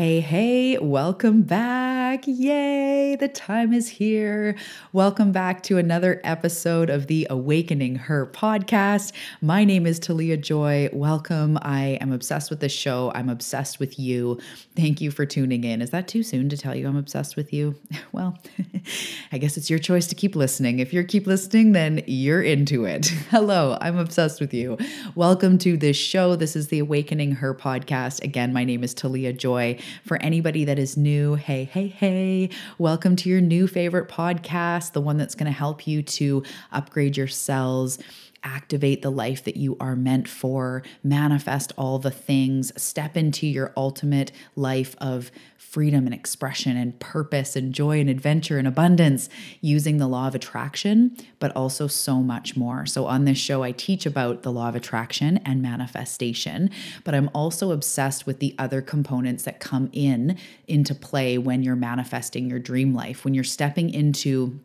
Hey, hey, welcome back. Yay, the time is here. Welcome back to another episode of the Awakening Her podcast. My name is Talia Joy. Welcome. I am obsessed with this show. I'm obsessed with you. Thank you for tuning in. Is that too soon to tell you I'm obsessed with you? Well, I guess it's your choice to keep listening. If you keep listening, then you're into it. Hello, I'm obsessed with you. Welcome to this show. This is the Awakening Her podcast. Again, my name is Talia Joy. For anybody that is new, hey, hey, hey, welcome to your new favorite podcast, the one that's going to help you to upgrade your cells activate the life that you are meant for, manifest all the things, step into your ultimate life of freedom and expression and purpose and joy and adventure and abundance using the law of attraction, but also so much more. So, on this show, I teach about the law of attraction and manifestation, but I'm also obsessed with the other components that come in into play when you're manifesting your dream life, when you're stepping into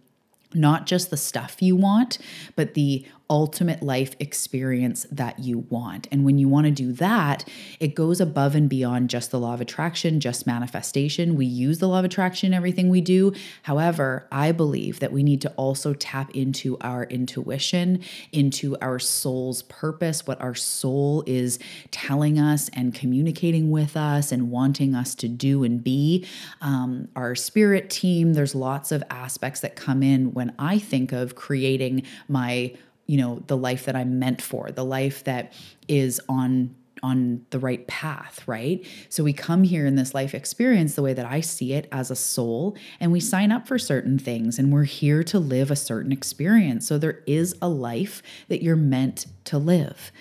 not just the stuff you want, but the ultimate life experience that you want. And when you want to do that, it goes above and beyond just the law of attraction, just manifestation. We use the law of attraction in everything we do. However, I believe that we need to also tap into our intuition, into our soul's purpose, what our soul is telling us and communicating with us and wanting us to do and be. Um, our spirit team, there's lots of aspects that come in when I think of creating my you know the life that i'm meant for the life that is on on the right path, right? So we come here in this life experience the way that I see it as a soul, and we sign up for certain things, and we're here to live a certain experience. So there is a life that you're meant to live.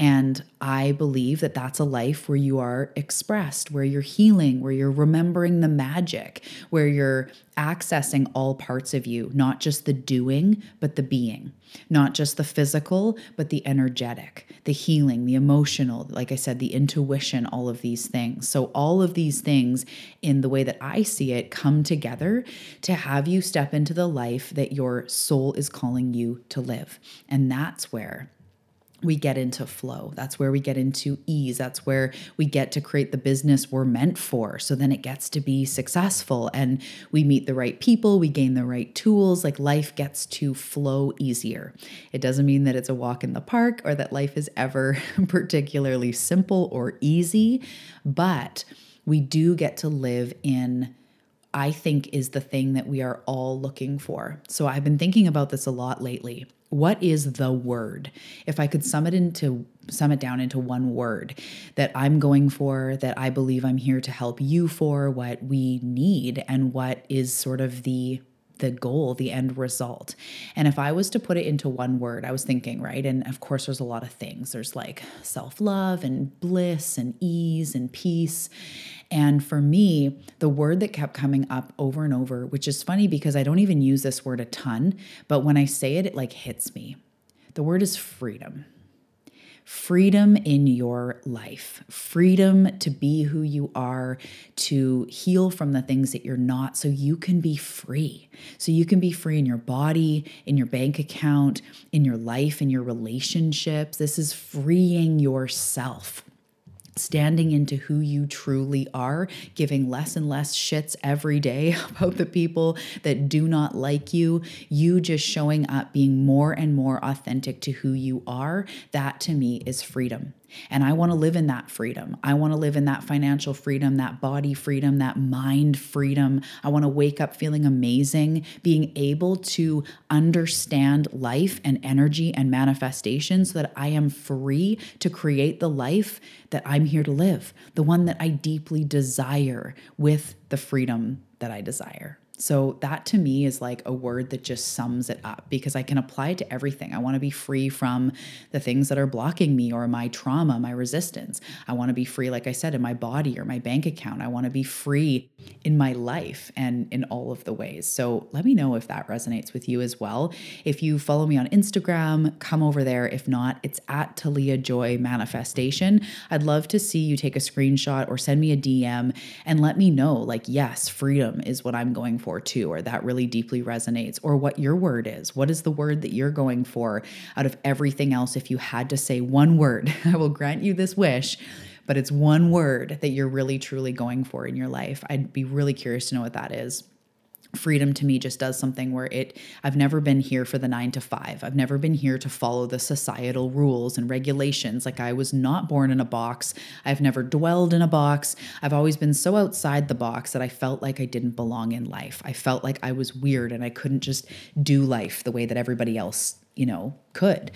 And I believe that that's a life where you are expressed, where you're healing, where you're remembering the magic, where you're accessing all parts of you, not just the doing, but the being, not just the physical, but the energetic, the healing, the emotional, like I said, the intuition, all of these things. So, all of these things, in the way that I see it, come together to have you step into the life that your soul is calling you to live. And that's where we get into flow. That's where we get into ease. That's where we get to create the business we're meant for. So then it gets to be successful and we meet the right people, we gain the right tools. Like life gets to flow easier. It doesn't mean that it's a walk in the park or that life is ever particularly simple or easy, but we do get to live in I think is the thing that we are all looking for. So I've been thinking about this a lot lately. What is the word? If I could sum it into sum it down into one word that I'm going for, that I believe I'm here to help you for, what we need and what is sort of the the goal, the end result. And if I was to put it into one word, I was thinking, right? And of course, there's a lot of things. There's like self love and bliss and ease and peace. And for me, the word that kept coming up over and over, which is funny because I don't even use this word a ton, but when I say it, it like hits me. The word is freedom freedom in your life, freedom to be who you are, to heal from the things that you're not, so you can be free. So you can be free in your body, in your bank account, in your life, in your relationships. This is freeing yourself standing into who you truly are, giving less and less shits every day about the people that do not like you, you just showing up, being more and more authentic to who you are, that to me is freedom. And I want to live in that freedom. I want to live in that financial freedom, that body freedom, that mind freedom. I want to wake up feeling amazing, being able to understand life and energy and manifestation so that I am free to create the life that I'm here to live, the one that I deeply desire with the freedom that I desire. So, that to me is like a word that just sums it up because I can apply it to everything. I want to be free from the things that are blocking me or my trauma, my resistance. I want to be free, like I said, in my body or my bank account. I want to be free in my life and in all of the ways. So, let me know if that resonates with you as well. If you follow me on Instagram, come over there. If not, it's at Talia Joy Manifestation. I'd love to see you take a screenshot or send me a DM and let me know, like, yes, freedom is what I'm going for for too, or that really deeply resonates, or what your word is. What is the word that you're going for out of everything else? If you had to say one word, I will grant you this wish, but it's one word that you're really truly going for in your life. I'd be really curious to know what that is freedom to me just does something where it I've never been here for the 9 to 5. I've never been here to follow the societal rules and regulations. Like I was not born in a box. I've never dwelled in a box. I've always been so outside the box that I felt like I didn't belong in life. I felt like I was weird and I couldn't just do life the way that everybody else you know, could.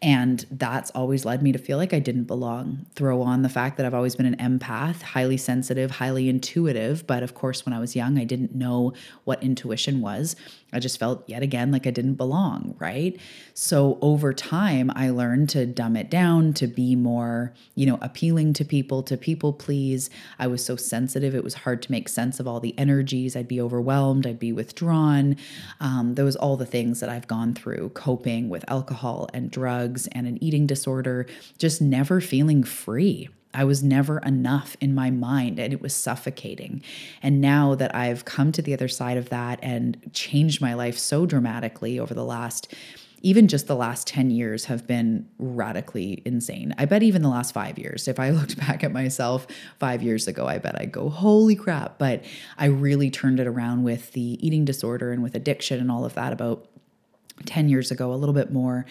And that's always led me to feel like I didn't belong. Throw on the fact that I've always been an empath, highly sensitive, highly intuitive. But of course, when I was young, I didn't know what intuition was. I just felt yet again like I didn't belong, right? So over time, I learned to dumb it down, to be more, you know, appealing to people, to people please. I was so sensitive, it was hard to make sense of all the energies. I'd be overwhelmed, I'd be withdrawn. Um, those all the things that I've gone through, coping with alcohol and drugs and an eating disorder, just never feeling free. I was never enough in my mind and it was suffocating. And now that I've come to the other side of that and changed my life so dramatically over the last even just the last 10 years have been radically insane. I bet even the last five years, if I looked back at myself five years ago, I bet I'd go, holy crap. But I really turned it around with the eating disorder and with addiction and all of that about 10 years ago, a little bit more.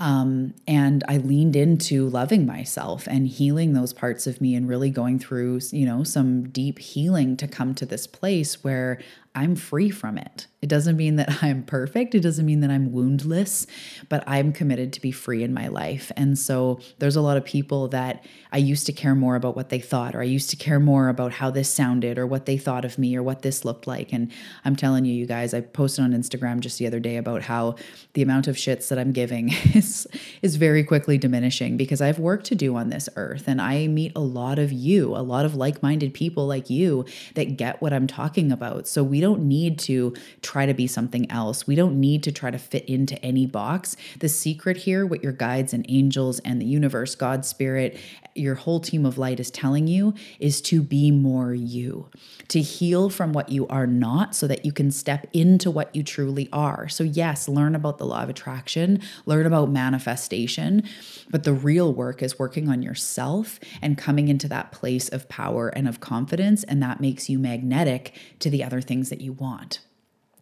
Um, and I leaned into loving myself and healing those parts of me and really going through, you know, some deep healing to come to this place where I'm free from it. It doesn't mean that I'm perfect. It doesn't mean that I'm woundless, but I'm committed to be free in my life. And so there's a lot of people that I used to care more about what they thought, or I used to care more about how this sounded, or what they thought of me, or what this looked like. And I'm telling you, you guys, I posted on Instagram just the other day about how the amount of shits that I'm giving is, is very quickly diminishing because I have work to do on this earth. And I meet a lot of you, a lot of like minded people like you that get what I'm talking about. So we don't need to try to be something else. We don't need to try to fit into any box. The secret here, what your guides and angels and the universe, God, spirit, your whole team of light is telling you is to be more you, to heal from what you are not so that you can step into what you truly are. So, yes, learn about the law of attraction, learn about manifestation, but the real work is working on yourself and coming into that place of power and of confidence. And that makes you magnetic to the other things that you want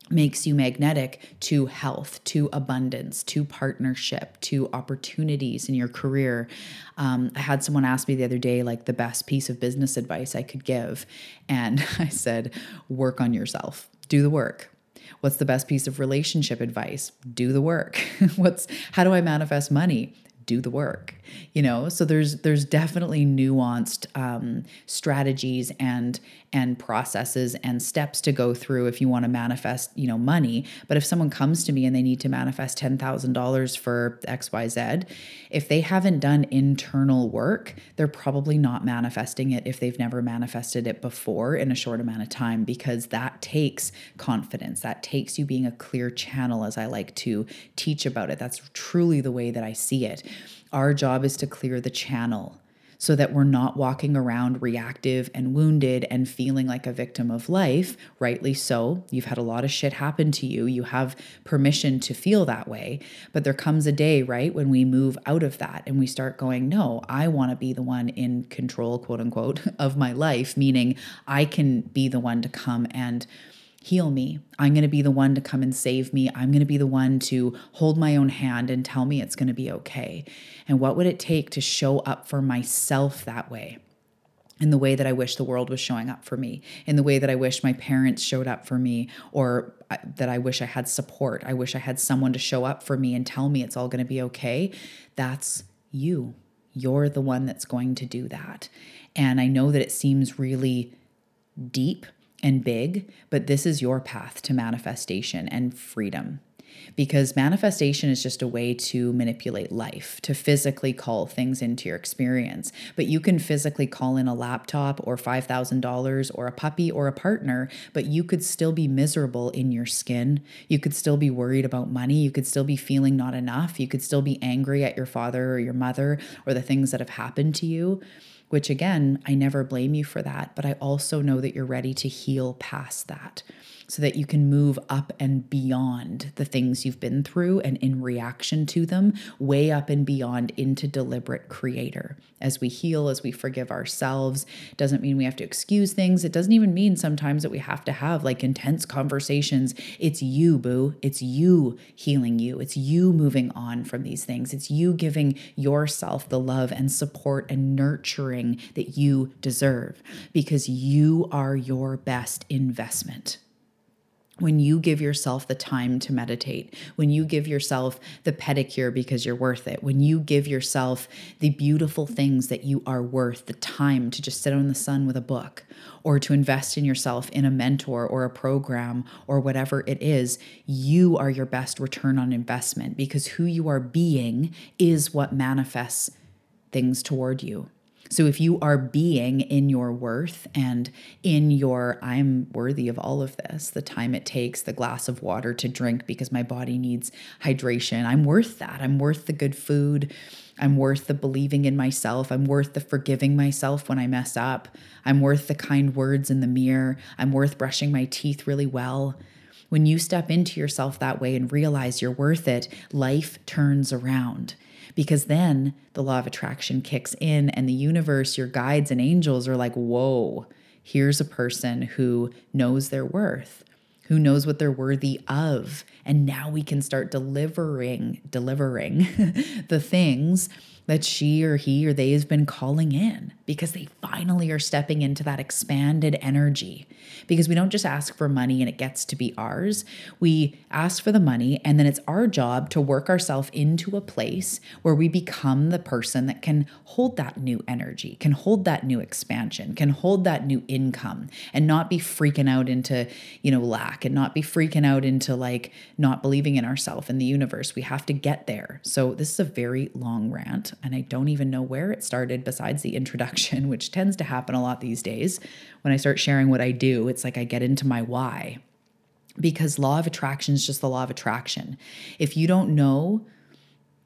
makes you magnetic to health, to abundance, to partnership, to opportunities in your career. Um, I had someone ask me the other day, like, the best piece of business advice I could give. And I said, work on yourself, do the work. What's the best piece of relationship advice? Do the work. What's how do I manifest money? Do the work you know? So there's there's definitely nuanced um, strategies and and processes and steps to go through if you want to manifest you know money. But if someone comes to me and they need to manifest $10,000 for xyz if they haven't done internal work they're probably not manifesting it if they've never manifested it before in a short amount of time because that takes confidence. That takes you being a clear channel as I like to teach about it. That's truly the way that I see it our job is to clear the channel so that we're not walking around reactive and wounded and feeling like a victim of life, rightly so. You've had a lot of shit happen to you. You have permission to feel that way. But there comes a day, right, when we move out of that and we start going, no, I want to be the one in control, quote unquote, of my life, meaning I can be the one to come and heal me. I'm going to be the one to come and save me. I'm going to be the one to hold my own hand and tell me it's going to be okay. And what would it take to show up for myself that way? in the way that I wish the world was showing up for me, in the way that I wish my parents showed up for me, or uh, that I wish I had support. I wish I had someone to show up for me and tell me it's all going to be okay. That's you. You're the one that's going to do that. And I know that it seems really deep and big, but this is your path to manifestation and freedom because manifestation is just a way to manipulate life, to physically call things into your experience. But you can physically call in a laptop or $5,000 or a puppy or a partner, but you could still be miserable in your skin. You could still be worried about money. You could still be feeling not enough. You could still be angry at your father or your mother or the things that have happened to you which again, I never blame you for that, but I also know that you're ready to heal past that so that you can move up and beyond the things you've been through and in reaction to them, way up and beyond into deliberate creator. As we heal, as we forgive ourselves, doesn't mean we have to excuse things. It doesn't even mean sometimes that we have to have like intense conversations. It's you, boo. It's you healing you. It's you moving on from these things. It's you giving yourself the love and support and nurturing that you deserve because you are your best investment when you give yourself the time to meditate, when you give yourself the pedicure because you're worth it, when you give yourself the beautiful things that you are worth, the time to just sit in the sun with a book or to invest in yourself in a mentor or a program or whatever it is, you are your best return on investment because who you are being is what manifests things toward you. So if you are being in your worth and in your, I'm worthy of all of this, the time it takes, the glass of water to drink because my body needs hydration, I'm worth that. I'm worth the good food. I'm worth the believing in myself. I'm worth the forgiving myself when I mess up. I'm worth the kind words in the mirror. I'm worth brushing my teeth really well. When you step into yourself that way and realize you're worth it, life turns around because then the law of attraction kicks in and the universe, your guides and angels are like, whoa, here's a person who knows their worth, who knows what they're worthy of. And now we can start delivering, delivering the things that she or he or they has been calling in because they finally are stepping into that expanded energy. Because we don't just ask for money and it gets to be ours. We ask for the money and then it's our job to work ourselves into a place where we become the person that can hold that new energy, can hold that new expansion, can hold that new income and not be freaking out into, you know, lack and not be freaking out into like not believing in ourselves and the universe. We have to get there. So this is a very long rant and I don't even know where it started besides the introduction, which tends to happen a lot these days. When I start sharing what I do, it's like I get into my why. Because law of attraction is just the law of attraction. If you don't know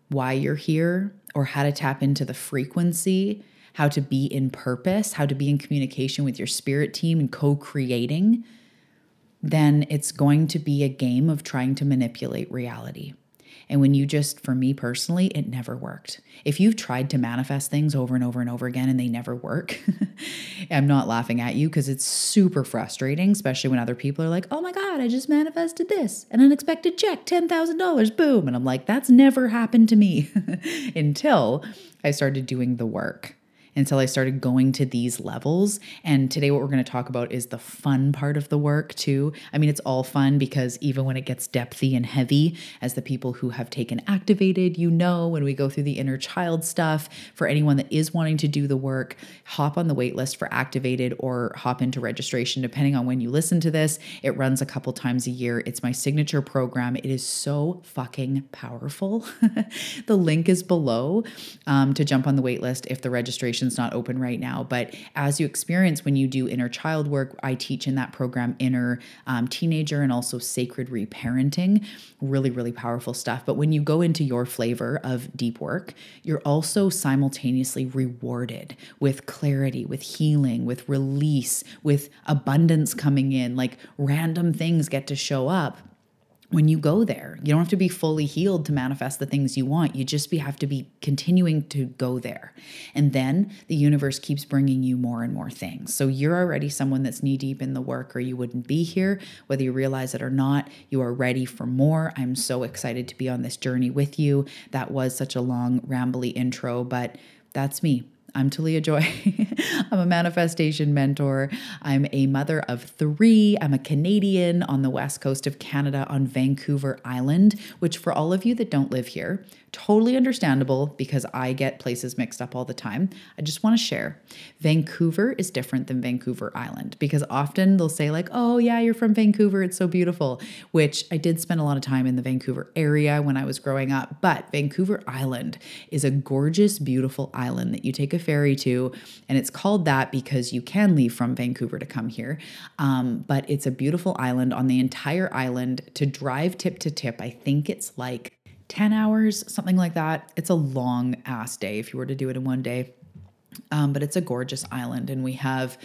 why you're here or how to tap into the frequency, how to be in purpose, how to be in communication with your spirit team and co creating, then it's going to be a game of trying to manipulate reality. And when you just, for me personally, it never worked. If you've tried to manifest things over and over and over again and they never work, I'm not laughing at you because it's super frustrating, especially when other people are like, oh my God, I just manifested this, an unexpected check, $10,000, boom. And I'm like, that's never happened to me until I started doing the work until I started going to these levels. And today, what we're going to talk about is the fun part of the work, too. I mean, it's all fun because even when it gets depthy and heavy, as the people who have taken activated, you know, when we go through the inner child stuff, for anyone that is wanting to do the work, hop on the wait list for activated or hop into registration, depending on when you listen to this. It runs a couple times a year. It's my signature program. It is so fucking powerful. the link is below um, to jump on the wait list if the registration registration's not open right now. But as you experience when you do inner child work, I teach in that program inner um, teenager and also sacred reparenting. Really, really powerful stuff. But when you go into your flavor of deep work, you're also simultaneously rewarded with clarity, with healing, with release, with abundance coming in. Like random things get to show up when you go there. You don't have to be fully healed to manifest the things you want. You just be, have to be continuing to go there. And then the universe keeps bringing you more and more things. So you're already someone that's knee deep in the work, or you wouldn't be here, whether you realize it or not. You are ready for more. I'm so excited to be on this journey with you. That was such a long, rambly intro, but that's me. I'm Talia Joy. I'm a manifestation mentor. I'm a mother of three. I'm a Canadian on the west coast of Canada on Vancouver Island, which, for all of you that don't live here, Totally understandable because I get places mixed up all the time. I just want to share. Vancouver is different than Vancouver Island because often they'll say, like, oh, yeah, you're from Vancouver. It's so beautiful, which I did spend a lot of time in the Vancouver area when I was growing up. But Vancouver Island is a gorgeous, beautiful island that you take a ferry to. And it's called that because you can leave from Vancouver to come here. Um, but it's a beautiful island on the entire island to drive tip to tip. I think it's like 10 hours, something like that. It's a long ass day if you were to do it in one day. Um, but it's a gorgeous island, and we have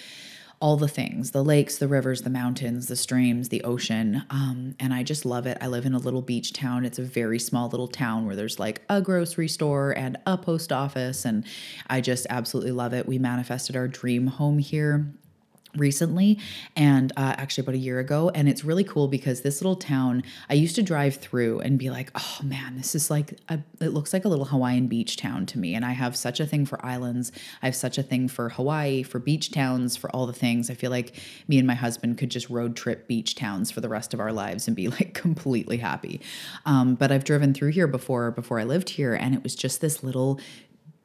all the things the lakes, the rivers, the mountains, the streams, the ocean. Um, and I just love it. I live in a little beach town. It's a very small little town where there's like a grocery store and a post office. And I just absolutely love it. We manifested our dream home here recently and uh, actually about a year ago and it's really cool because this little town i used to drive through and be like oh man this is like a, it looks like a little hawaiian beach town to me and i have such a thing for islands. I have such a thing for hawaii for beach towns for all the things. I feel like me and my husband could just road trip beach towns for the rest of our lives and be like completely happy. Um, but i've driven through here before before i lived here and it was just this little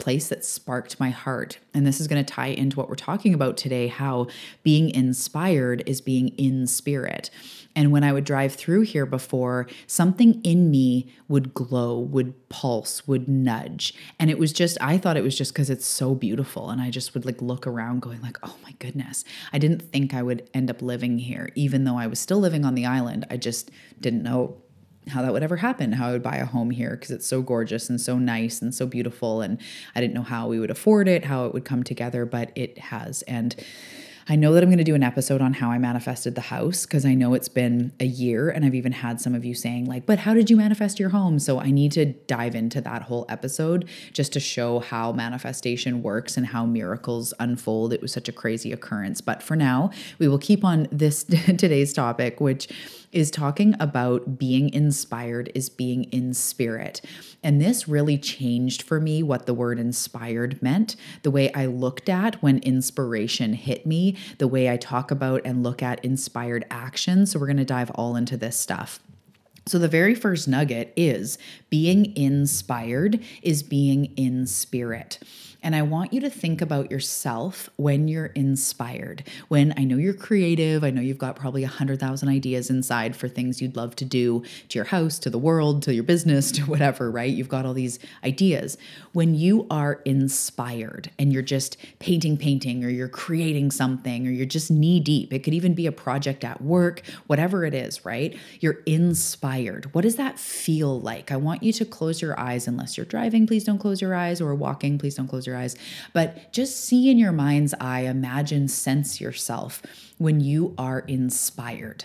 place that sparked my heart. And this is going to tie into what we're talking about today how being inspired is being in spirit. And when I would drive through here before, something in me would glow, would pulse, would nudge. And it was just, I thought it was just because it's so beautiful. And I just would like look around going like, oh my goodness. I didn't think I would end up living here, even though I was still living on the island. I just didn't know how that would ever happen, how I would buy a home here because it's so gorgeous and so nice and so beautiful. And I didn't know how we would afford it, how it would come together, but it has. And I know that I'm going to do an episode on how I manifested the house because I know it's been a year and I've even had some of you saying, like, but how did you manifest your home? So I need to dive into that whole episode just to show how manifestation works and how miracles unfold. It was such a crazy occurrence. But for now, we will keep on this today's topic, which is talking about being inspired is being in spirit. And this really changed for me what the word inspired meant, the way I looked at when inspiration hit me, the way I talk about and look at inspired action. So, we're going to dive all into this stuff. So, the very first nugget is being inspired is being in spirit. And I want you to think about yourself when you're inspired. When I know you're creative, I know you've got probably a 100,000 ideas inside for things you'd love to do to your house, to the world, to your business, to whatever, right? You've got all these ideas. When you are inspired and you're just painting, painting, or you're creating something, or you're just knee deep, it could even be a project at work, whatever it is, right? You're inspired. What does that feel like? I want you to close your eyes, unless you're driving, please don't close your eyes, or walking, please don't close your your eyes, but just see in your mind's eye, imagine, sense yourself when you are inspired.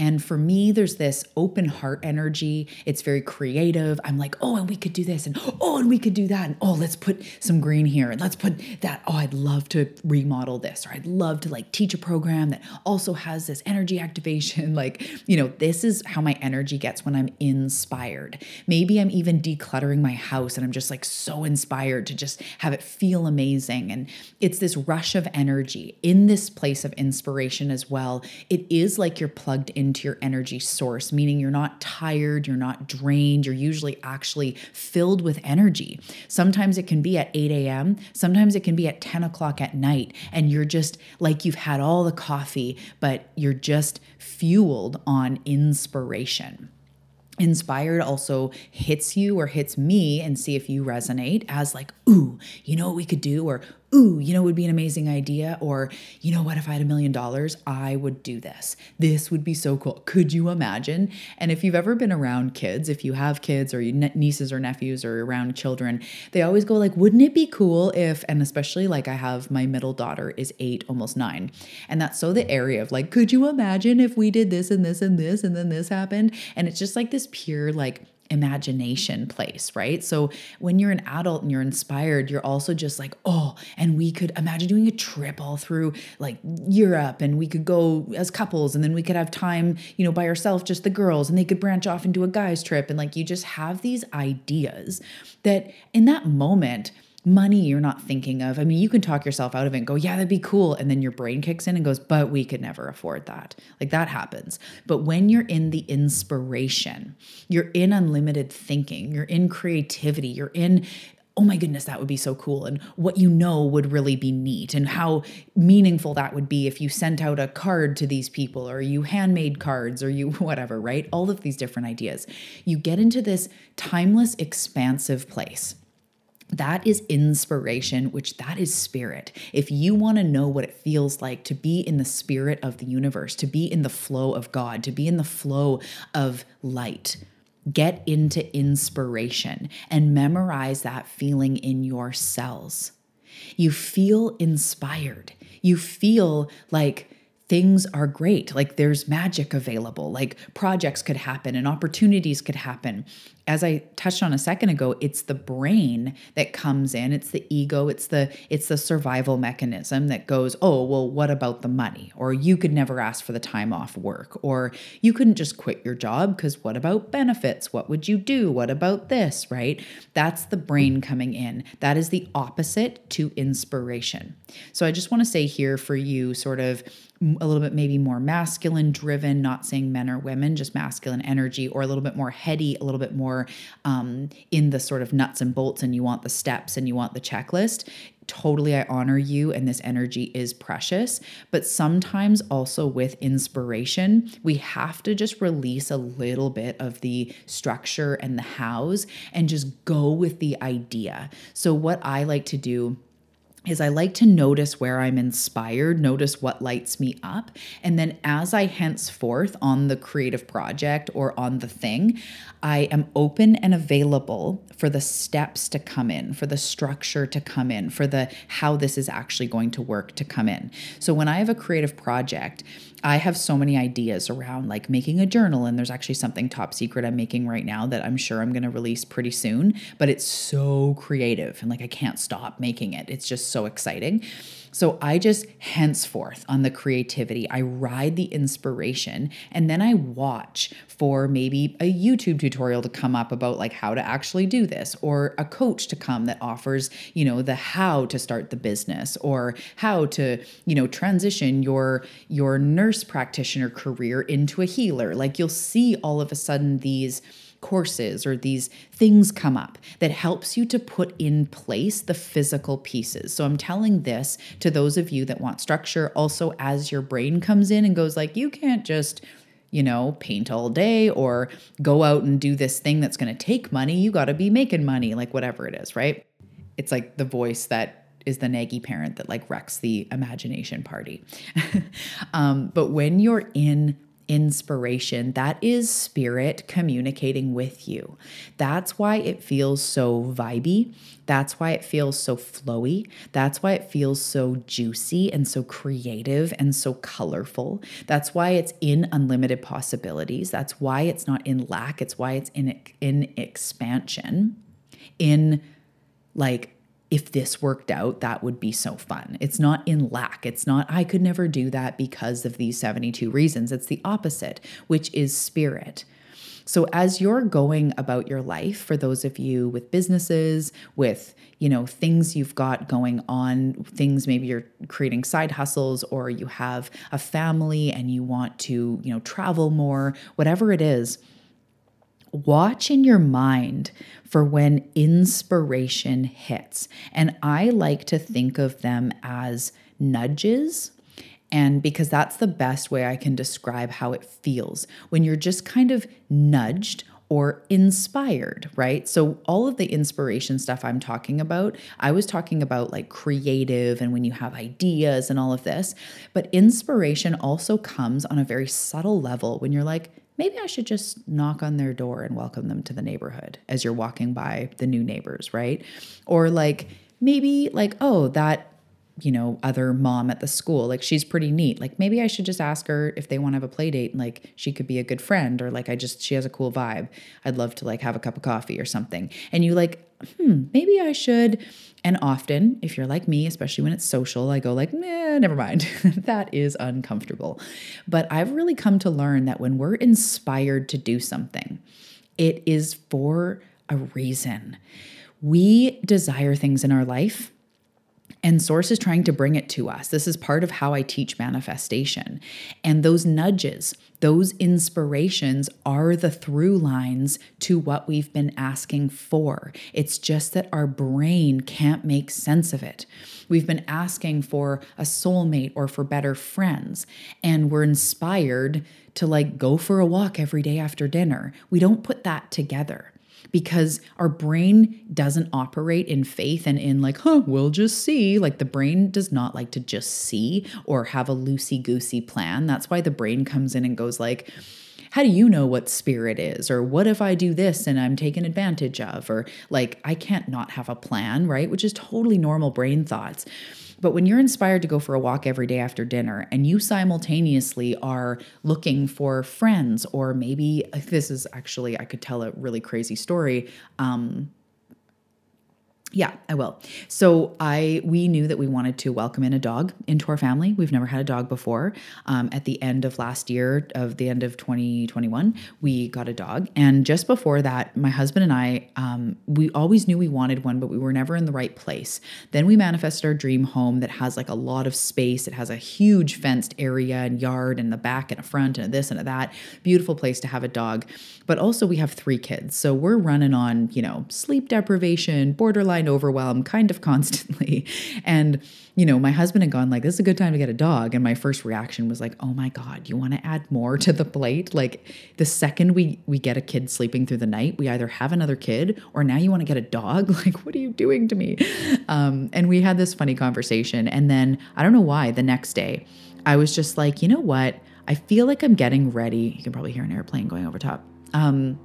And for me, there's this open heart energy. It's very creative. I'm like, oh, and we could do this, and oh, and we could do that, and oh, let's put some green here, and let's put that. Oh, I'd love to remodel this, or I'd love to like teach a program that also has this energy activation. Like, you know, this is how my energy gets when I'm inspired. Maybe I'm even decluttering my house and I'm just like so inspired to just have it feel amazing. And it's this rush of energy in this place of inspiration as well. It is like you're plugged in into your energy source, meaning you're not tired, you're not drained, you're usually actually filled with energy. Sometimes it can be at 8 a.m., sometimes it can be at 10 o'clock at night, and you're just like you've had all the coffee, but you're just fueled on inspiration inspired also hits you or hits me and see if you resonate as like ooh you know what we could do or ooh, you know, it would be an amazing idea. Or, you know what, if I had a million dollars, I would do this. This would be so cool. Could you imagine? And if you've ever been around kids, if you have kids or nieces or nephews or around children, they always go like, wouldn't it be cool if, and especially like I have my middle daughter is eight, almost nine. And that's so the area of like, could you imagine if we did this and this and this and then this happened? And it's just like this pure, like, imagination place, right? So when you're an adult and you're inspired, you're also just like, oh, and we could imagine doing a trip all through like Europe and we could go as couples and then we could have time, you know, by ourselves, just the girls, and they could branch off and do a guys trip. And like you just have these ideas that in that moment, money you're not thinking of. I mean, you can talk yourself out of it and go, yeah, that'd be cool. And then your brain kicks in and goes, but we could never afford that. Like that happens. But when you're in the inspiration, you're in unlimited thinking, you're in creativity, you're in oh my goodness, that would be so cool. And what you know would really be neat, and how meaningful that would be if you sent out a card to these people, or you handmade cards, or you whatever, right? All of these different ideas. You get into this timeless, expansive place that is inspiration which that is spirit. If you want to know what it feels like to be in the spirit of the universe to be in the flow of god to be in the flow of light get into inspiration and memorize that feeling in your cells. You feel inspired. You feel like things are great. Like there's magic available, like projects could happen and opportunities could happen as I touched on a second ago, it's the brain that comes in. It's the ego. It's the it's the survival mechanism that goes, "Oh, well, what about the money?" Or you could never ask for the time off work, or you couldn't just quit your job because what about benefits? What would you do? What about this, right? That's the brain coming in. That is the opposite to inspiration. So I just want to say here for you sort of a little bit maybe more masculine driven, not saying men or women, just masculine energy, or a little bit more heady, a little bit more um, in the sort of nuts and bolts, and you want the steps and you want the checklist. Totally, I honor you, and this energy is precious. But sometimes, also with inspiration, we have to just release a little bit of the structure and the hows and just go with the idea. So, what I like to do is I like to notice where I'm inspired, notice what lights me up. And then as I henceforth on the creative project or on the thing, I am open and available for the steps to come in, for the structure to come in, for the how this is actually going to work to come in. So when I have a creative project, I have so many ideas around like making a journal, and there's actually something top secret I'm making right now that I'm sure I'm going to release pretty soon. But it's so creative, and like I can't stop making it. It's just so exciting. So I just henceforth on the creativity, I ride the inspiration and then I watch for maybe a YouTube tutorial to come up about like how to actually do this or a coach to come that offers, you know, the how to start the business or how to, you know, transition your your nurse practitioner career into a healer. Like you'll see all of a sudden these courses or these things come up that helps you to put in place the physical pieces. So I'm telling this to those of you that want structure also as your brain comes in and goes like you can't just you know, paint all day or go out and do this thing that's going to take money. You got to be making money, like whatever it is, right? It's like the voice that is the naggy parent that like wrecks the imagination party. um, but when you're in inspiration. That is spirit communicating with you. That's why it feels so vibey. That's why it feels so flowy. That's why it feels so juicy and so creative and so colorful. That's why it's in unlimited possibilities. That's why it's not in lack. It's why it's in in expansion. In like if this worked out, that would be so fun. It's not in lack. It's not, I could never do that because of these 72 reasons. It's the opposite, which is spirit. So as you're going about your life, for those of you with businesses, with you know things you've got going on, things maybe you're creating side hustles or you have a family and you want to, you know, travel more, whatever it is, watch in your mind for when inspiration hits. And I like to think of them as nudges. And because that's the best way I can describe how it feels when you're just kind of nudged or inspired, right? So, all of the inspiration stuff I'm talking about, I was talking about like creative and when you have ideas and all of this. But inspiration also comes on a very subtle level when you're like, maybe I should just knock on their door and welcome them to the neighborhood as you're walking by the new neighbors, right? Or like, maybe like, oh, that you know, other mom at the school. Like she's pretty neat. Like maybe I should just ask her if they want to have a play date and like she could be a good friend or like I just she has a cool vibe. I'd love to like have a cup of coffee or something. And you like, hmm, maybe I should. And often, if you're like me, especially when it's social, I go like, nah, never mind. that is uncomfortable. But I've really come to learn that when we're inspired to do something, it is for a reason. We desire things in our life and Source is trying to bring it to us. This is part of how I teach manifestation. And those nudges, those inspirations are the through lines to what we've been asking for. It's just that our brain can't make sense of it. We've been asking for a soulmate or for better friends, and we're inspired to like go for a walk every day after dinner. We don't put that together because our brain doesn't operate in faith and in like, huh, we'll just see. Like the brain does not like to just see or have a loosey goosey plan. That's why the brain comes in and goes like, how do you know what spirit is? Or what if I do this and I'm taken advantage of? Or like, I can't not have a plan, right? Which is totally normal brain thoughts. But when you're inspired to go for a walk every day after dinner and you simultaneously are looking for friends, or maybe this is actually, I could tell a really crazy story. Um, yeah, I will. So I we knew that we wanted to welcome in a dog into our family. We've never had a dog before. Um, at the end of last year, of the end of 2021, we got a dog, and just before that, my husband and I, um, we always knew we wanted one, but we were never in the right place. Then we manifested our dream home that has like a lot of space. It has a huge fenced area and yard, and the back and a front and a this and a that. Beautiful place to have a dog, but also we have three kids, so we're running on you know sleep deprivation, borderline overwhelm, kind of constantly. And, you know, my husband had gone like, this is a good time to get a dog. And my first reaction was like, oh my God, you want to add more to the plate? Like the second we we get a kid sleeping through the night, we either have another kid or now you want to get a dog. Like, what are you doing to me? Um, and we had this funny conversation. And then I don't know why the next day I was just like, you know what? I feel like I'm getting ready. You can probably hear an airplane going over top. Um,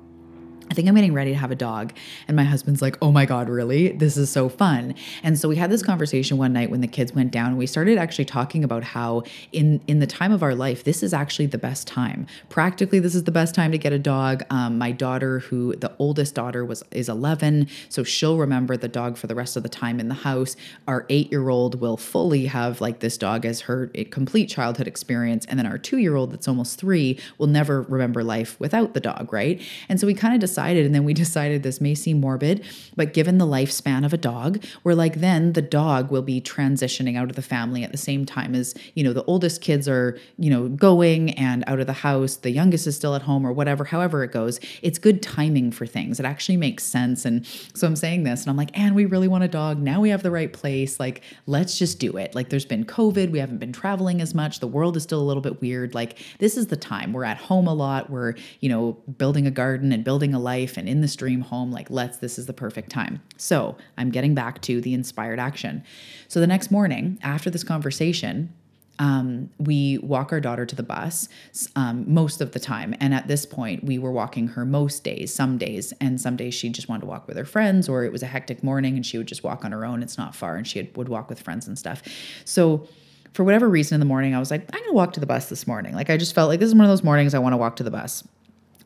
I think I'm getting ready to have a dog. And my husband's like, oh my God, really? This is so fun. And so we had this conversation one night when the kids went down and we started actually talking about how in, in the time of our life, this is actually the best time. Practically, this is the best time to get a dog. Um, my daughter, who the oldest daughter was is 11, so she'll remember the dog for the rest of the time in the house. Our eight-year-old will fully have like this dog as her complete childhood experience. And then our two-year-old that's almost three will never remember life without the dog, right? And so we kind of decided and then we decided this may seem morbid, but given the lifespan of a dog, we're like, then the dog will be transitioning out of the family at the same time as, you know, the oldest kids are, you know, going and out of the house, the youngest is still at home or whatever, however it goes. It's good timing for things. It actually makes sense. And so I'm saying this, and I'm like, and we really want a dog. Now we have the right place. Like, let's just do it. Like, there's been COVID. We haven't been traveling as much. The world is still a little bit weird. Like, this is the time. We're at home a lot. We're, you know, building a garden and building a life and in this dream home like let's this is the perfect time so i'm getting back to the inspired action so the next morning after this conversation um, we walk our daughter to the bus um, most of the time. And at this point, we were walking her most days, some days. And some days she just wanted to walk with her friends, or it was a hectic morning and she would just walk on her own. It's not far, and she would walk with friends and stuff. So, for whatever reason in the morning, I was like, I'm to walk to the bus this morning. Like, I just felt like this is one of those mornings I want to walk to the bus.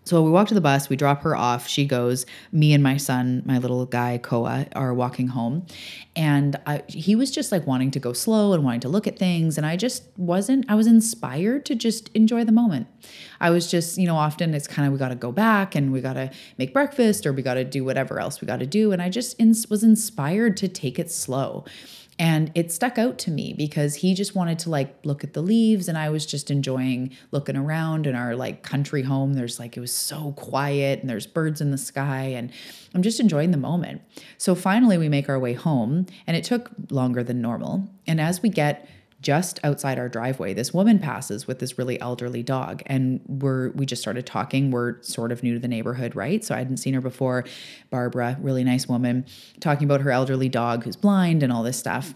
So we walk to the bus, we drop her off. She goes. Me and my son, my little guy Koa, are walking home, and I, he was just like wanting to go slow and wanting to look at things, and I just wasn't. I was inspired to just enjoy the moment. I was just, you know, often it's kind of we got to go back and we got to make breakfast or we got to do whatever else we got to do, and I just was inspired to take it slow. And it stuck out to me because he just wanted to like look at the leaves and I was just enjoying looking around in our like country home. There's like, it was so quiet and there's birds in the sky and I'm just enjoying the moment. So finally, we make our way home and it took longer than normal. And as we get just outside our driveway this woman passes with this really elderly dog and we're we just started talking. We're sort of new to the neighborhood right? So i hadn't seen her before. Barbara really nice woman talking about her elderly dog who's blind and all this stuff.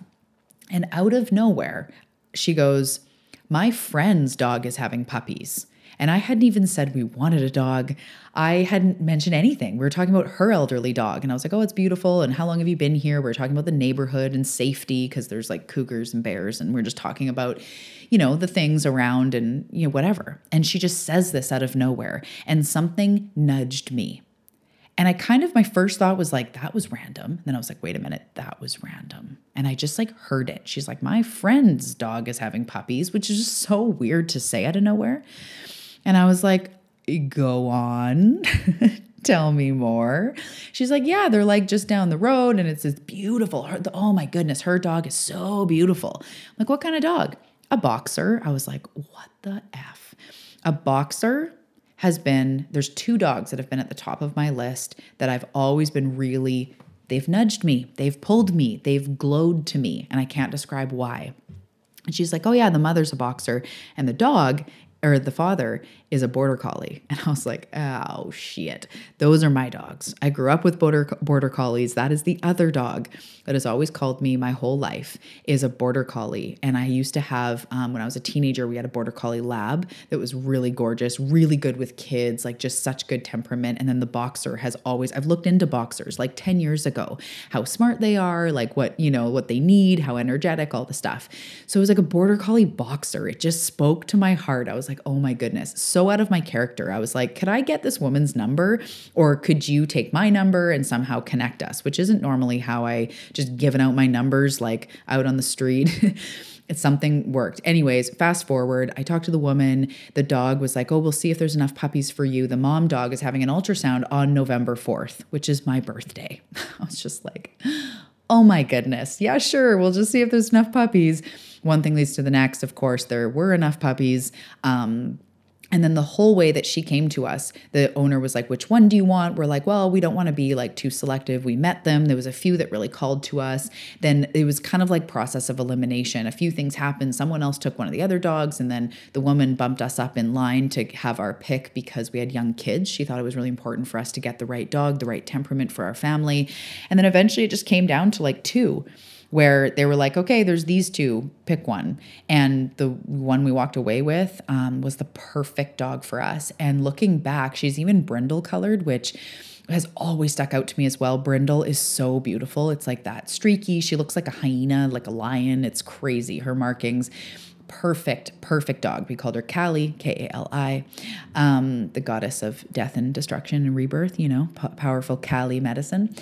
And out of nowhere she goes my friend's dog is having puppies and I hadn't even said we wanted a dog. I hadn't mentioned anything. We were talking about her elderly dog. And I was like, oh, it's beautiful. And how long have you been here? We are talking about the neighborhood and safety because there's like cougars and bears. And we we're just talking about, you know, the things around and, you know, whatever. And she just says this out of nowhere. And something nudged me. And I kind of, my first thought was like, that was random. Then I was like, wait a minute, that was random. And I just like heard it. She's like, my friend's dog is having puppies, which is just so weird to say out of nowhere. And I was like, go on. Tell me more. She's like, yeah, they're like just down the road and it's this beautiful. Her, oh my goodness, her dog is so beautiful. I'm like, what kind of dog? A boxer. I was like, what the F? A boxer has been, there's two dogs that have been at the top of my list that I've always been really, they've nudged me, they've pulled me, they've glowed to me, and I can't describe why. And she's like, Oh, yeah, the mother's a boxer, and the dog or the father is a border collie. And I was like, oh shit. Those are my dogs. I grew up with border border collies. That is the other dog that has always called me my whole life is a border collie. And I used to have um, when I was a teenager, we had a border collie lab that was really gorgeous, really good with kids, like just such good temperament. And then the boxer has always I've looked into boxers like 10 years ago, how smart they are, like what, you know, what they need, how energetic, all the stuff. So it was like a border collie boxer. It just spoke to my heart. I was like, oh my goodness, so out of my character. I was like, could I get this woman's number? Or could you take my number and somehow connect us? Which isn't normally how I just given out my numbers like out on the street. something worked. Anyways, fast forward, I talked to the woman. The dog was like, Oh, we'll see if there's enough puppies for you. The mom dog is having an ultrasound on November 4th, which is my birthday. I was just like, Oh my goodness. Yeah, sure. We'll just see if there's enough puppies. One thing leads to the next. Of course, there were enough puppies. Um, and then the whole way that she came to us, the owner was like, Which one do you want? We're like, Well, we don't want to be like too selective. We met them. There was a few that really called to us. Then it was kind of like process of elimination. A few things happened. Someone else took one of the other dogs, and then the woman bumped us up in line to have our pick because we had young kids. She thought it was really important for us to get the right dog, the right temperament for our family. And then eventually it just came down to like two where they were like, okay, there's these two, pick one. And the one we walked away with um, was the perfect dog for us. And looking back, she's even brindle colored, which has always stuck out to me as well. Brindle is so beautiful. It's like that streaky. She looks like a hyena, like a lion. It's crazy, her markings perfect, perfect dog. We called her Kali, K A L I, um, the goddess of death and destruction and rebirth, you know, p- powerful Kali medicine.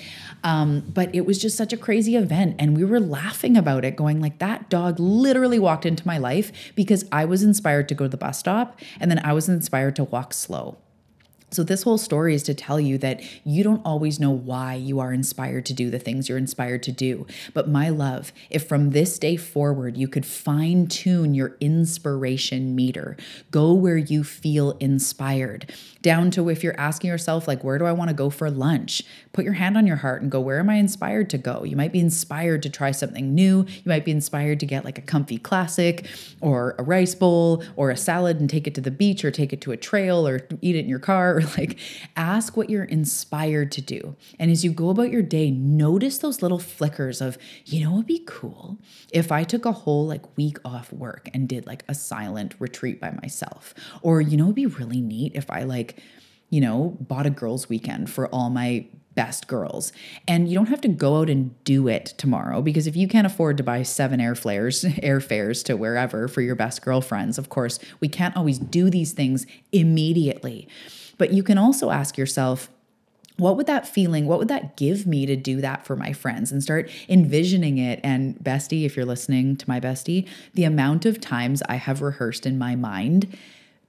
Um, but it was just such a crazy event. And we were laughing about it, going like, that dog literally walked into my life because I was inspired to go to the bus stop and then I was inspired to walk slow. So, this whole story is to tell you that you don't always know why you are inspired to do the things you're inspired to do. But, my love, if from this day forward you could fine tune your inspiration meter, go where you feel inspired, down to if you're asking yourself, like, where do I want to go for lunch? Put your hand on your heart and go, where am I inspired to go? You might be inspired to try something new. You might be inspired to get like a comfy classic or a rice bowl or a salad and take it to the beach or take it to a trail or eat it in your car like ask what you're inspired to do. And as you go about your day, notice those little flickers of, you know, it'd be cool if I took a whole like week off work and did like a silent retreat by myself. Or, you know, it'd be really neat if I like, you know, bought a girls' weekend for all my best girls. And you don't have to go out and do it tomorrow because if you can't afford to buy seven air airfares, airfares to wherever for your best girlfriends, of course, we can't always do these things immediately. But you can also ask yourself, what would that feeling, what would that give me to do that for my friends and start envisioning it? And bestie, if you're listening to my bestie, the amount of times I have rehearsed in my mind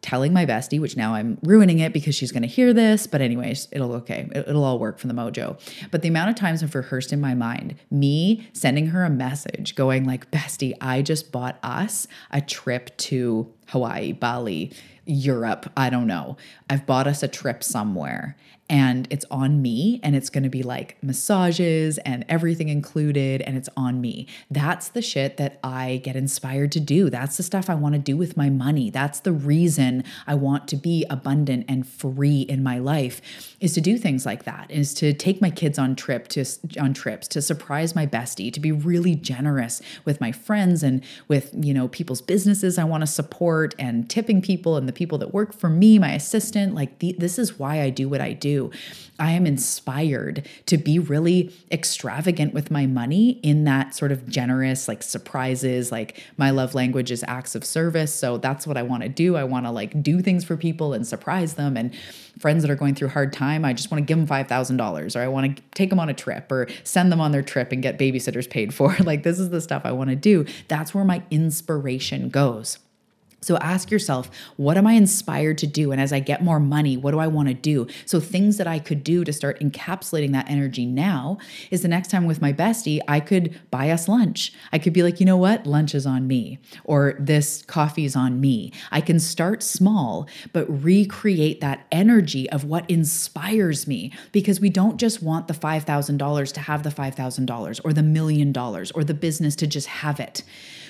telling my bestie, which now I'm ruining it because she's going to hear this. But, anyways, it'll okay. It'll all work for the mojo. But the amount of times I've rehearsed in my mind, me sending her a message going like, bestie, I just bought us a trip to Hawaii, Bali, Europe, I don't know. I've bought us a trip somewhere and it's on me and it's going to be like massages and everything included and it's on me. That's the shit that I get inspired to do. That's the stuff I want to do with my money. That's the reason I want to be abundant and free in my life is to do things like that. Is to take my kids on trip to on trips, to surprise my bestie, to be really generous with my friends and with, you know, people's businesses I want to support and tipping people and the people that work for me, my assistant. Like the, this is why I do what I do. I am inspired to be really extravagant with my money in that sort of generous, like surprises. Like my love language is acts of service. So that's what I want to do. I want to like do things for people and surprise them. And friends that are going through hard time, I just want to give them $5,000 or I want to take them on a trip or send them on their trip and get babysitters paid for. like this is the stuff I want to do. That's where my inspiration goes. So ask yourself, what am I inspired to do? And as I get more money, what do I want to do? So things that I could do to start encapsulating that energy now is the next time with my bestie, I could buy us lunch. I could be like, you know what? Lunch is on me, or this coffee is on me. I can start small, but recreate that energy of what inspires me because we don't just want the $5,000 to have the $5,000 or the million dollars or the business to just have it.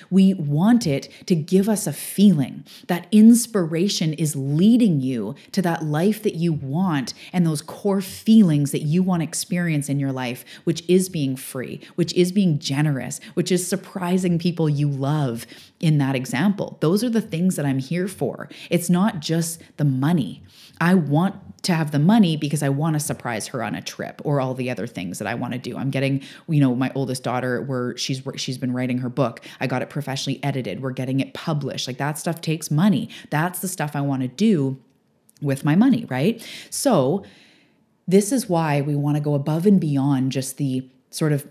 We want it to give us a feeling. That inspiration is leading you to that life that you want and those core feelings that you want to experience in your life, which is being free, which is being generous, which is surprising people you love in that example. Those are the things that I'm here for. It's not just the money. I want to have the money because I want to surprise her on a trip or all the other things that I want to do. I'm getting, you know, my oldest daughter where she's she's been writing her book. I got it professionally edited. We're getting it published. Like that stuff takes money. That's the stuff I want to do with my money, right? So this is why we want to go above and beyond just the sort of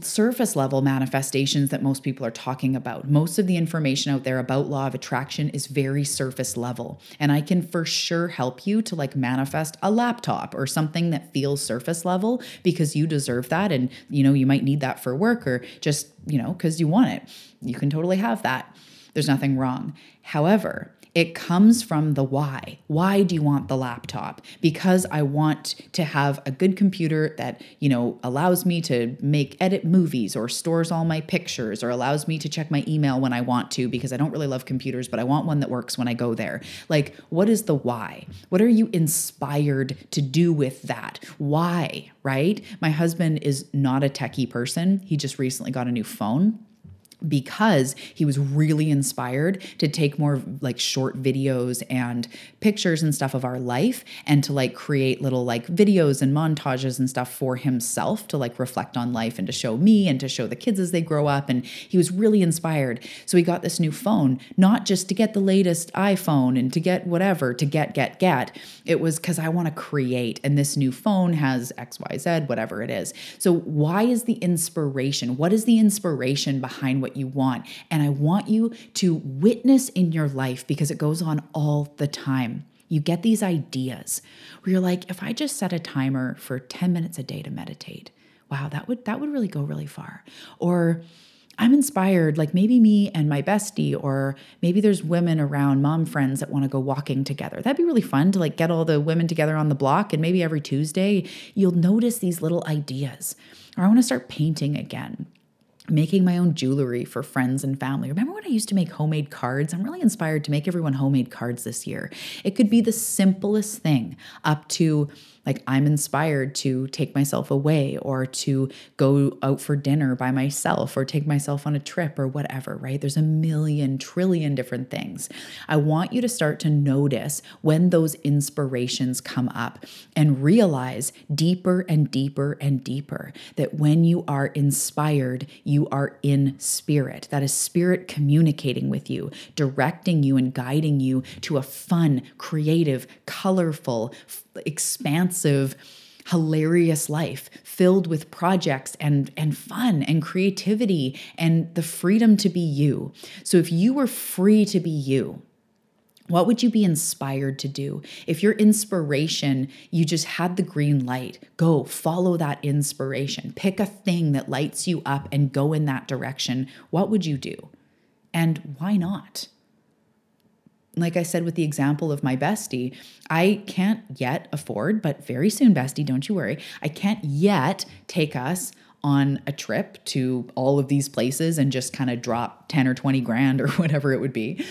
surface level manifestations that most people are talking about. Most of the information out there about law of attraction is very surface level. And I can for sure help you to like manifest a laptop or something that feels surface level because you deserve that and you know you might need that for work or just, you know, cuz you want it. You can totally have that. There's nothing wrong. However, it comes from the why. Why do you want the laptop? Because I want to have a good computer that, you know, allows me to make edit movies or stores all my pictures or allows me to check my email when I want to because I don't really love computers, but I want one that works when I go there. Like, what is the why? What are you inspired to do with that? Why, right? My husband is not a techie person. He just recently got a new phone because he was really inspired to take more like short videos and pictures and stuff of our life and to like create little like videos and montages and stuff for himself to like reflect on life and to show me and to show the kids as they grow up. And he was really inspired. So he got this new phone not just to get the latest iPhone and to get whatever to get get get. It was cuz I want to create and this new phone has xyz whatever it is. So why is the inspiration what is the inspiration behind what what you want. And I want you to witness in your life because it goes on all the time. You get these ideas where you're like, if I just set a timer for 10 minutes a day to meditate, wow, that would that would really go really far. Or I'm inspired, like maybe me and my bestie, or maybe there's women around, mom friends that want to go walking together. That'd be really fun to like get all the women together on the block. And maybe every Tuesday, you'll notice these little ideas. Or I want to start painting again making my own jewelry for friends and family. Remember when I used to make homemade cards? I'm really inspired to make everyone homemade cards this year. It could be the simplest thing up to like I'm inspired to take myself away or to go out for dinner by myself or take myself on a trip or whatever, right? There's a million, trillion different things. I want you to start to notice when those inspirations come up and realize deeper and deeper and deeper that when you are inspired, you are in spirit. That is spirit communicating with you, directing you and guiding you to a fun, creative, colorful, expansive, hilarious life filled with projects and and fun and creativity and the freedom to be you. So if you were free to be you, what would you be inspired to do? If your inspiration, you just had the green light, go follow that inspiration. Pick a thing that lights you up and go in that direction. What would you do? And why not? Like I said with the example of my bestie, I can't yet afford, but very soon, bestie, don't you worry. I can't yet take us on a trip to all of these places and just kind of drop 10 or 20 grand or whatever it would be.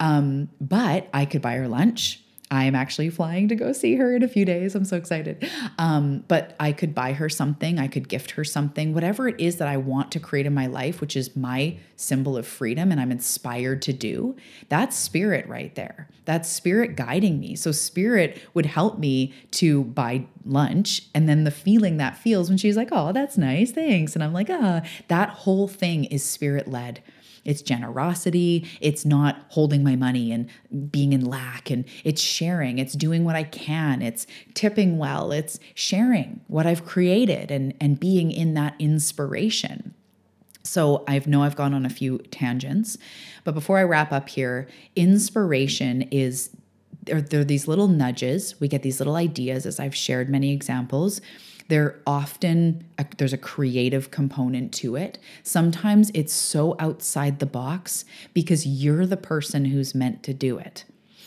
Um, but I could buy her lunch. I am actually flying to go see her in a few days. I'm so excited. Um, but I could buy her something, I could gift her something, whatever it is that I want to create in my life, which is my symbol of freedom and I'm inspired to do. That's spirit right there. That's spirit guiding me. So, spirit would help me to buy lunch. And then the feeling that feels when she's like, oh, that's nice, thanks. And I'm like, ah, that whole thing is spirit led. It's generosity. It's not holding my money and being in lack. And it's sharing. It's doing what I can. It's tipping well. It's sharing what I've created and, and being in that inspiration. So I know I've gone on a few tangents, but before I wrap up here, inspiration is there, there are these little nudges. We get these little ideas, as I've shared many examples they're often a, there's a creative component to it. Sometimes it's so outside the box because you're the person who's meant to do it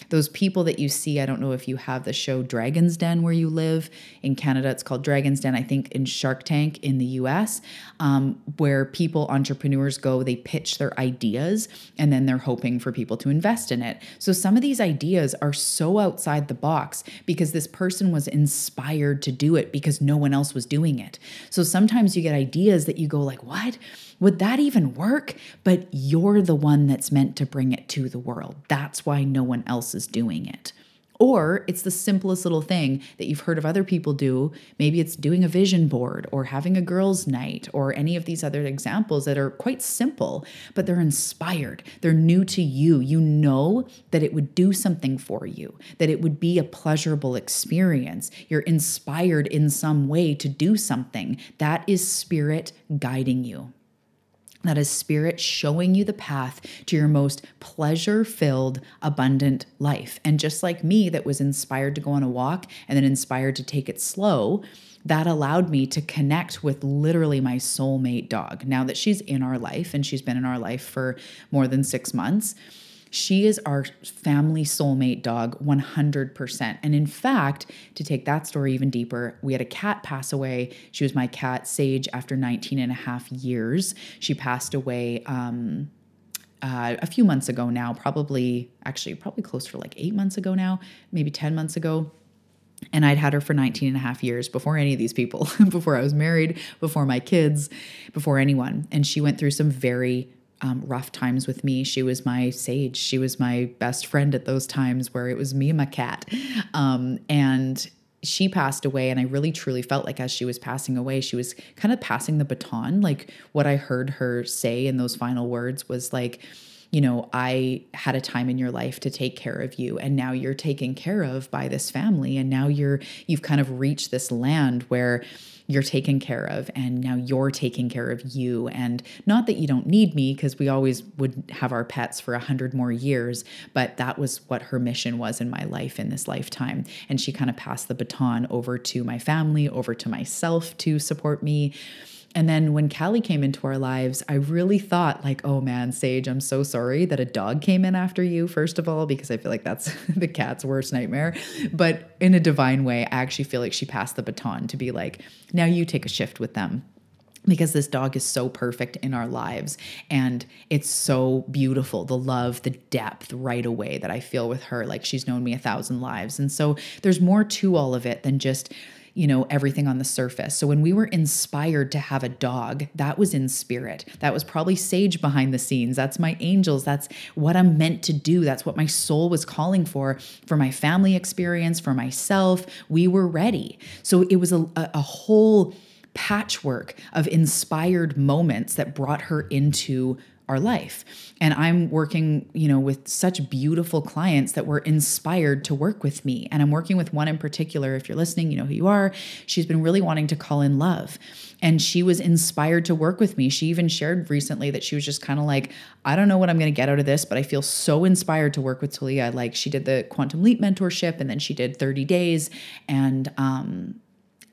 those people that you see. I don't know if you have the show Dragon's Den where you live. In Canada, it's called Dragon's Den. I think in Shark Tank in the US, um, where people, entrepreneurs go, they pitch their ideas and then they're hoping for people to invest in it. So some of these ideas are so outside the box because this person was inspired to do it because no one else was doing it. So sometimes you get ideas that you go like, what? Would that even work? But you're the one that's meant to bring it to the world. That's why no one else is doing it. Or it's the simplest little thing that you've heard of other people do. Maybe it's doing a vision board or having a girls' night or any of these other examples that are quite simple, but they're inspired. They're new to you. You know that it would do something for you, that it would be a pleasurable experience. You're inspired in some way to do something. That is spirit guiding you. That is spirit showing you the path to your most pleasure filled, abundant life. And just like me, that was inspired to go on a walk and then inspired to take it slow, that allowed me to connect with literally my soulmate dog. Now that she's in our life and she's been in our life for more than six months, she is our family soulmate dog 100%. And in fact, to take that story even deeper, we had a cat pass away. She was my cat, Sage, after 19 and a half years. She passed away. Um, uh, a few months ago now, probably actually probably close for like eight months ago now, maybe 10 months ago. And I'd had her for 19 and a half years before any of these people, before I was married, before my kids, before anyone. And she went through some very um, rough times with me. She was my sage. She was my best friend at those times where it was me and my cat. Um, and she passed away, and I really truly felt like as she was passing away, she was kind of passing the baton. Like what I heard her say in those final words was like, you know, I had a time in your life to take care of you and now you're taken care of by this family and now you're you've kind of reached this land where you're taken care of and now you're taking care of you. And not that you don't need me because we always would have our pets for a hundred more years but that was what her mission was in my life in this lifetime. And she kind of passed the baton over to my family over to myself to support me and then when Kali came into our lives, I really thought, like, oh man, Sage, I'm so sorry that a dog came in after you, first of all, because I feel like that's the cat's worst nightmare. But in a divine way, I actually feel like she passed the baton to be like, now you take a shift with them because this dog is so perfect in our lives and it's so beautiful the love the depth right away that i feel with her like she's known me a thousand lives and so there's more to all of it than just you know, everything on the surface. So when we were inspired to have a dog, that was in spirit. That was probably sage behind the scenes. That's my angels. That's what I'm meant to do. That's what my soul was calling for, for my family experience, for myself. We were ready. So it was a, a, whole patchwork of inspired moments that brought her into our life. And I'm working, you know, with such beautiful clients that were inspired to work with me. And I'm working with one in particular. If you're listening, you know who you are. She's been really wanting to call in love. And she was inspired to work with me. She even shared recently that she was just kind of like, I don't know what I'm going to get out of this, but I feel so inspired to work with Talia. Like she did the Quantum Leap mentorship and then she did 30 days. And, um,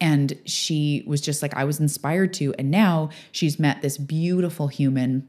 and she was just like, I was inspired to. And now she's met this beautiful human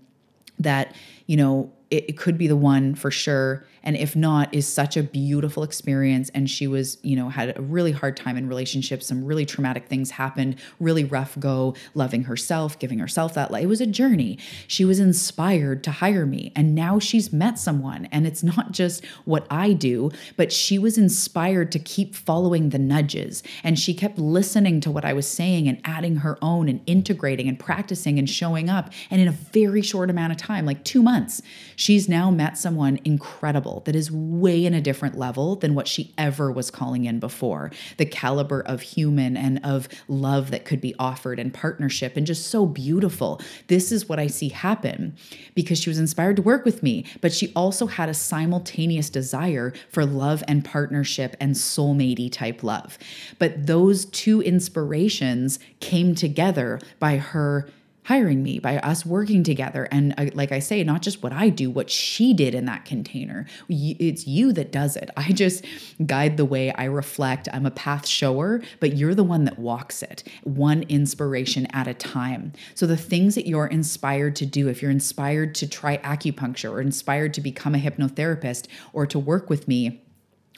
that, you know, it, it, could be the one for sure. And if not is such a beautiful experience. And she was you know had a really hard time in relationships. Some really traumatic things happened really rough go loving herself giving herself that light it was a journey. She was inspired to hire me. And now she's met someone. And it's not just what i do but she was inspired to keep following the nudges. And she kept listening to what i was saying and adding her own and integrating and practicing and showing up. And in a very short amount of time like 2 months she's now met someone incredible that is way in a different level than what she ever was calling in before. The caliber of human and of love that could be offered and partnership and just so beautiful. This is what I see happen because she was inspired to work with me, but she also had a simultaneous desire for love and partnership and soulmatey type love. But those two inspirations came together by her hiring me, by us working together. And like I say, not just what I do, what she did in that container. It's you that does it. I just guide the way, I reflect. I'm a path shower, but you're the one that walks it, one inspiration at a time. So the things that you're inspired to do, if you're inspired to try acupuncture or inspired to become a hypnotherapist or to work with me,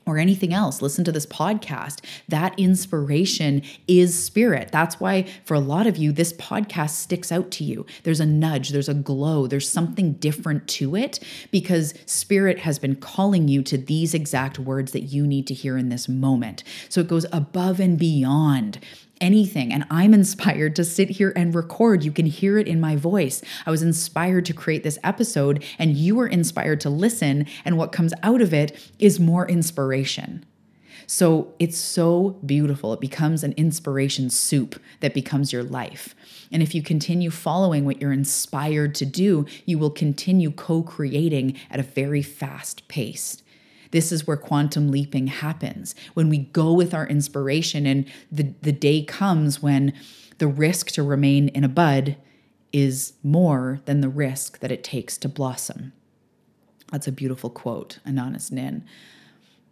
or anything else, listen to this podcast. That inspiration is spirit. That's why, for a lot of you, this podcast sticks out to you. There's a nudge, there's a glow, there's something different to it because spirit has been calling you to these exact words that you need to hear in this moment. So it goes above and beyond anything. And I'm inspired to sit here and record. You can hear it in my voice. I was inspired to create this episode, and you were inspired to listen. And what comes out of it is more inspiration. So it's so beautiful. It becomes an inspiration soup that becomes your life. And if you continue following what you're inspired to do, you will continue co creating at a very fast pace. This is where quantum leaping happens. When we go with our inspiration, and the, the day comes when the risk to remain in a bud is more than the risk that it takes to blossom. That's a beautiful quote, Anaïs Nin.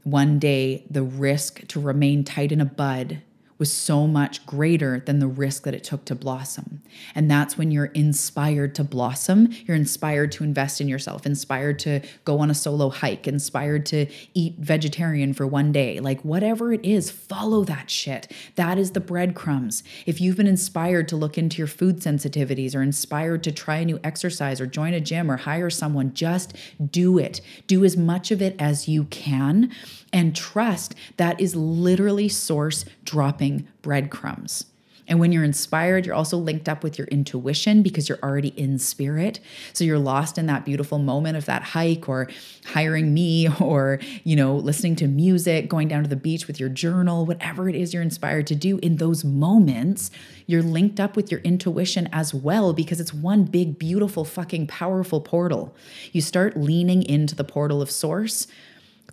One day, the risk to remain tight in a bud was so much greater than the risk that it took to blossom. And that's when you're inspired to blossom. You're inspired to invest in yourself, inspired to go on a solo hike, inspired to eat vegetarian for one day. Like whatever it is, follow that shit. That is the breadcrumbs. If you've been inspired to look into your food sensitivities or inspired to try a new exercise or join a gym or hire someone, just do it. Do as much of it as you can and trust that is literally source dropping breadcrumbs. And when you're inspired, you're also linked up with your intuition because you're already in spirit. So you're lost in that beautiful moment of that hike or hiring me or, you know, listening to music, going down to the beach with your journal, whatever it is you're inspired to do in those moments, you're linked up with your intuition as well because it's one big, beautiful, fucking powerful portal. You start leaning into the portal of source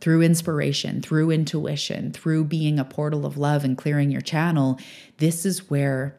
through inspiration, through intuition, through being a portal of love and clearing your channel, this is where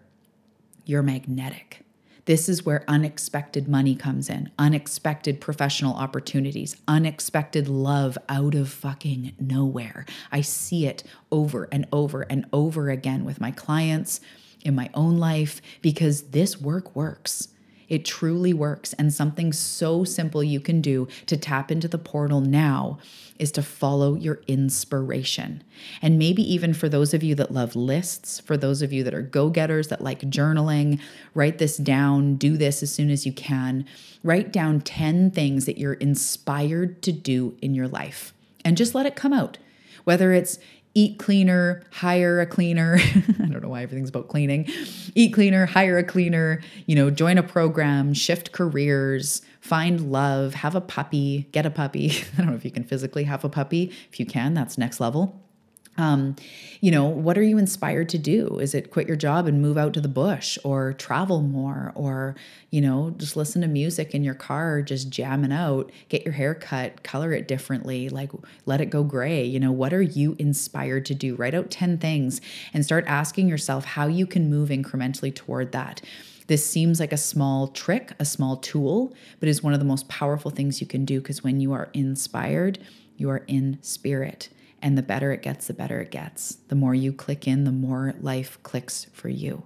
you're magnetic. This is where unexpected money comes in, unexpected professional opportunities, unexpected love out of fucking nowhere. I see it over and over and over again with my clients in my own life because this work works. It truly works. And something so simple you can do to tap into the portal now is to follow your inspiration. And maybe even for those of you that love lists, for those of you that are go getters that like journaling, write this down, do this as soon as you can. Write down 10 things that you're inspired to do in your life and just let it come out. Whether it's eat cleaner, hire a cleaner. I don't know why everything's about cleaning. Eat cleaner, hire a cleaner, you know, join a program, shift careers, find love, have a puppy, get a puppy. I don't know if you can physically have a puppy. If you can, that's next level um, you know, what are you inspired to do? Is it quit your job and move out to the bush or travel more or, you know, just listen to music in your car, just jamming out, get your hair cut, color it differently, like let it go gray. You know, what are you inspired to do? Write out 10 things and start asking yourself how you can move incrementally toward that. This seems like a small trick, a small tool, but is one of the most powerful things you can do because when you are inspired, you are in spirit. And the better it gets, the better it gets. The more you click in, the more life clicks for you.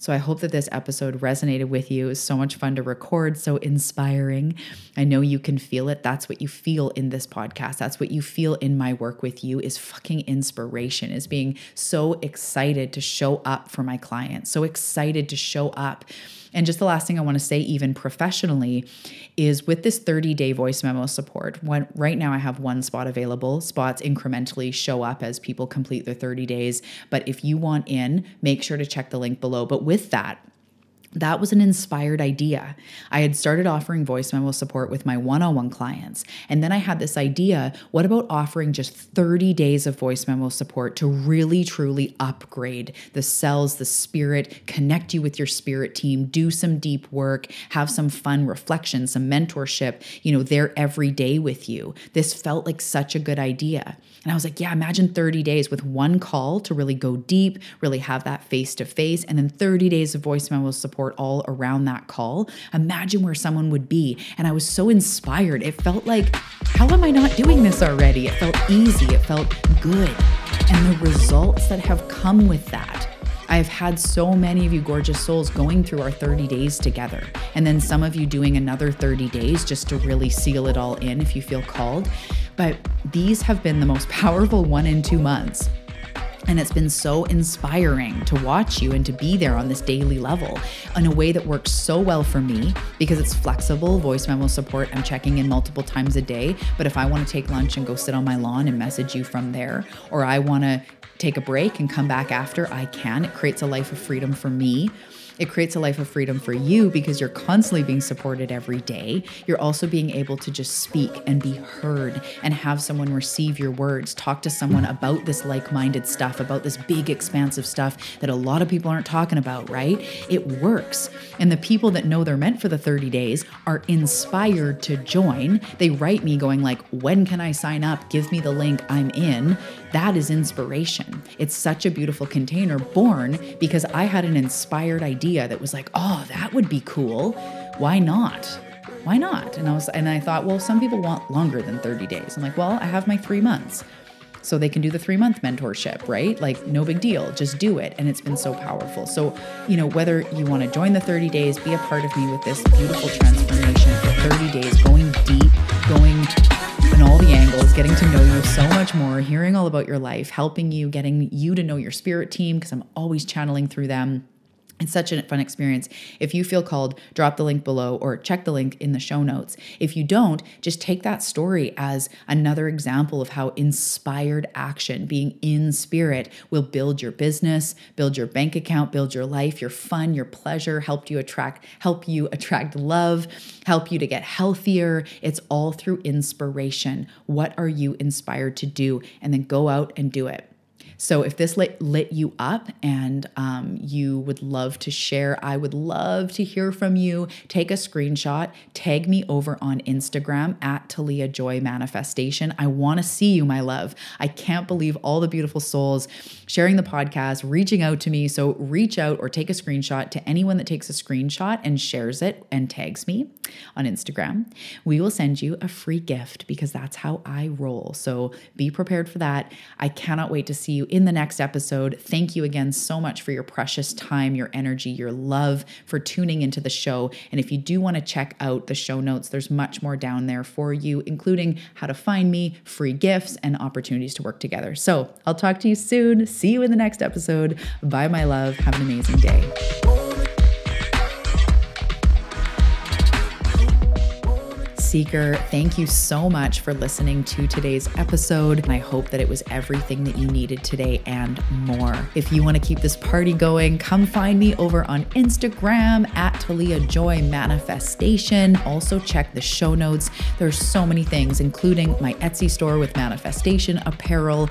So I hope that this episode resonated with you. It was so much fun to record, so inspiring. I know you can feel it. That's what you feel in this podcast. That's what you feel in my work with you is fucking inspiration, is being so excited to show up for my clients, so excited to show up and just the last thing I want to say, even professionally, is with this 30 day voice memo support. When, right now, I have one spot available. Spots incrementally show up as people complete their 30 days. But if you want in, make sure to check the link below. But with that, that was an inspired idea. I had started offering voice memo support with my one on one clients. And then I had this idea what about offering just 30 days of voice memo support to really, truly upgrade the cells, the spirit, connect you with your spirit team, do some deep work, have some fun reflection, some mentorship, you know, there every day with you. This felt like such a good idea. And I was like, yeah, imagine 30 days with one call to really go deep, really have that face to face, and then 30 days of voice memo support all around that call. Imagine where someone would be. And I was so inspired. It felt like, how am I not doing this already? It felt easy, it felt good. And the results that have come with that. I've had so many of you gorgeous souls going through our 30 days together, and then some of you doing another 30 days just to really seal it all in if you feel called. But these have been the most powerful one in two months. And it's been so inspiring to watch you and to be there on this daily level in a way that works so well for me because it's flexible voice memo support. I'm checking in multiple times a day. But if I want to take lunch and go sit on my lawn and message you from there, or I want to take a break and come back after, I can. It creates a life of freedom for me. It creates a life of freedom for you because you're constantly being supported every day. You're also being able to just speak and be heard and have someone receive your words, talk to someone about this like minded stuff, about this big, expansive stuff that a lot of people aren't talking about, right? It works. And the people that know they're meant for the 30 days are inspired to join. They write me going like, "When can I sign up? Give me the link. I'm in." That is inspiration. It's such a beautiful container born because I had an inspired idea that was like, oh, that would be cool. Why not? Why not? And I was and I thought, well, some people want longer than 30 days. I'm like, well, I have my three months. So they can do the three month mentorship, right? Like, no big deal, just do it. And it's been so powerful. So, you know, whether you want to join the 30 days, be a part of me with this beautiful transformation for 30 days, all the angles, getting to know you so much more, hearing all about your life, helping you, getting you to know your spirit team, because I'm always channeling through them it's such a fun experience. If you feel called, drop the link below or check the link in the show notes. If you don't, just take that story as another example of how inspired action, being in spirit, will build your business, build your bank account, build your life, your fun, your pleasure, help you attract help you attract love, help you to get healthier. It's all through inspiration. What are you inspired to do? And then go out and do it. So if this lit, lit you up and um, you would love to share, I would love to hear from you. Take a screenshot, tag me over on Instagram at Talia Joy Manifestation. I want to see you, my love. I can't believe all the beautiful souls sharing the podcast, reaching out to me. So reach out or take a screenshot to anyone that takes a screenshot and shares it and tags me on Instagram. We will send you a free gift because that's how I roll. So be prepared for that. I cannot wait to see you in the next episode. Thank you again so much for your precious time, your energy, your love for tuning into the show. And if you do want to check out the show notes, there's much more down there for you, including how to find me, free gifts, and opportunities to work together. So I'll talk to you soon. See you in the next episode. Bye, my love. Have an amazing day. Seeker, thank you so much for listening to today's episode. And I hope that it was everything that you needed today and more. If you want to keep this party going, come find me over on Instagram at Talia Joy Manifestation. Also, check the show notes. There's so many things, including my Etsy store with manifestation apparel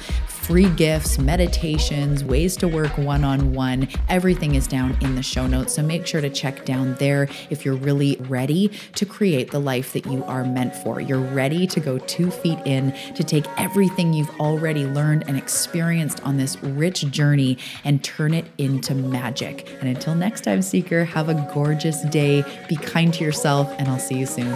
free gifts, meditations, ways to work one on one. Everything is down in the show notes. So make sure to check down there if you're really ready to create the life that you are meant for. You're ready to go two feet in to take everything you've already learned and experienced on this rich journey and turn it into magic. And until next time, Seeker, have a gorgeous day. Be kind to yourself, and I'll see you soon.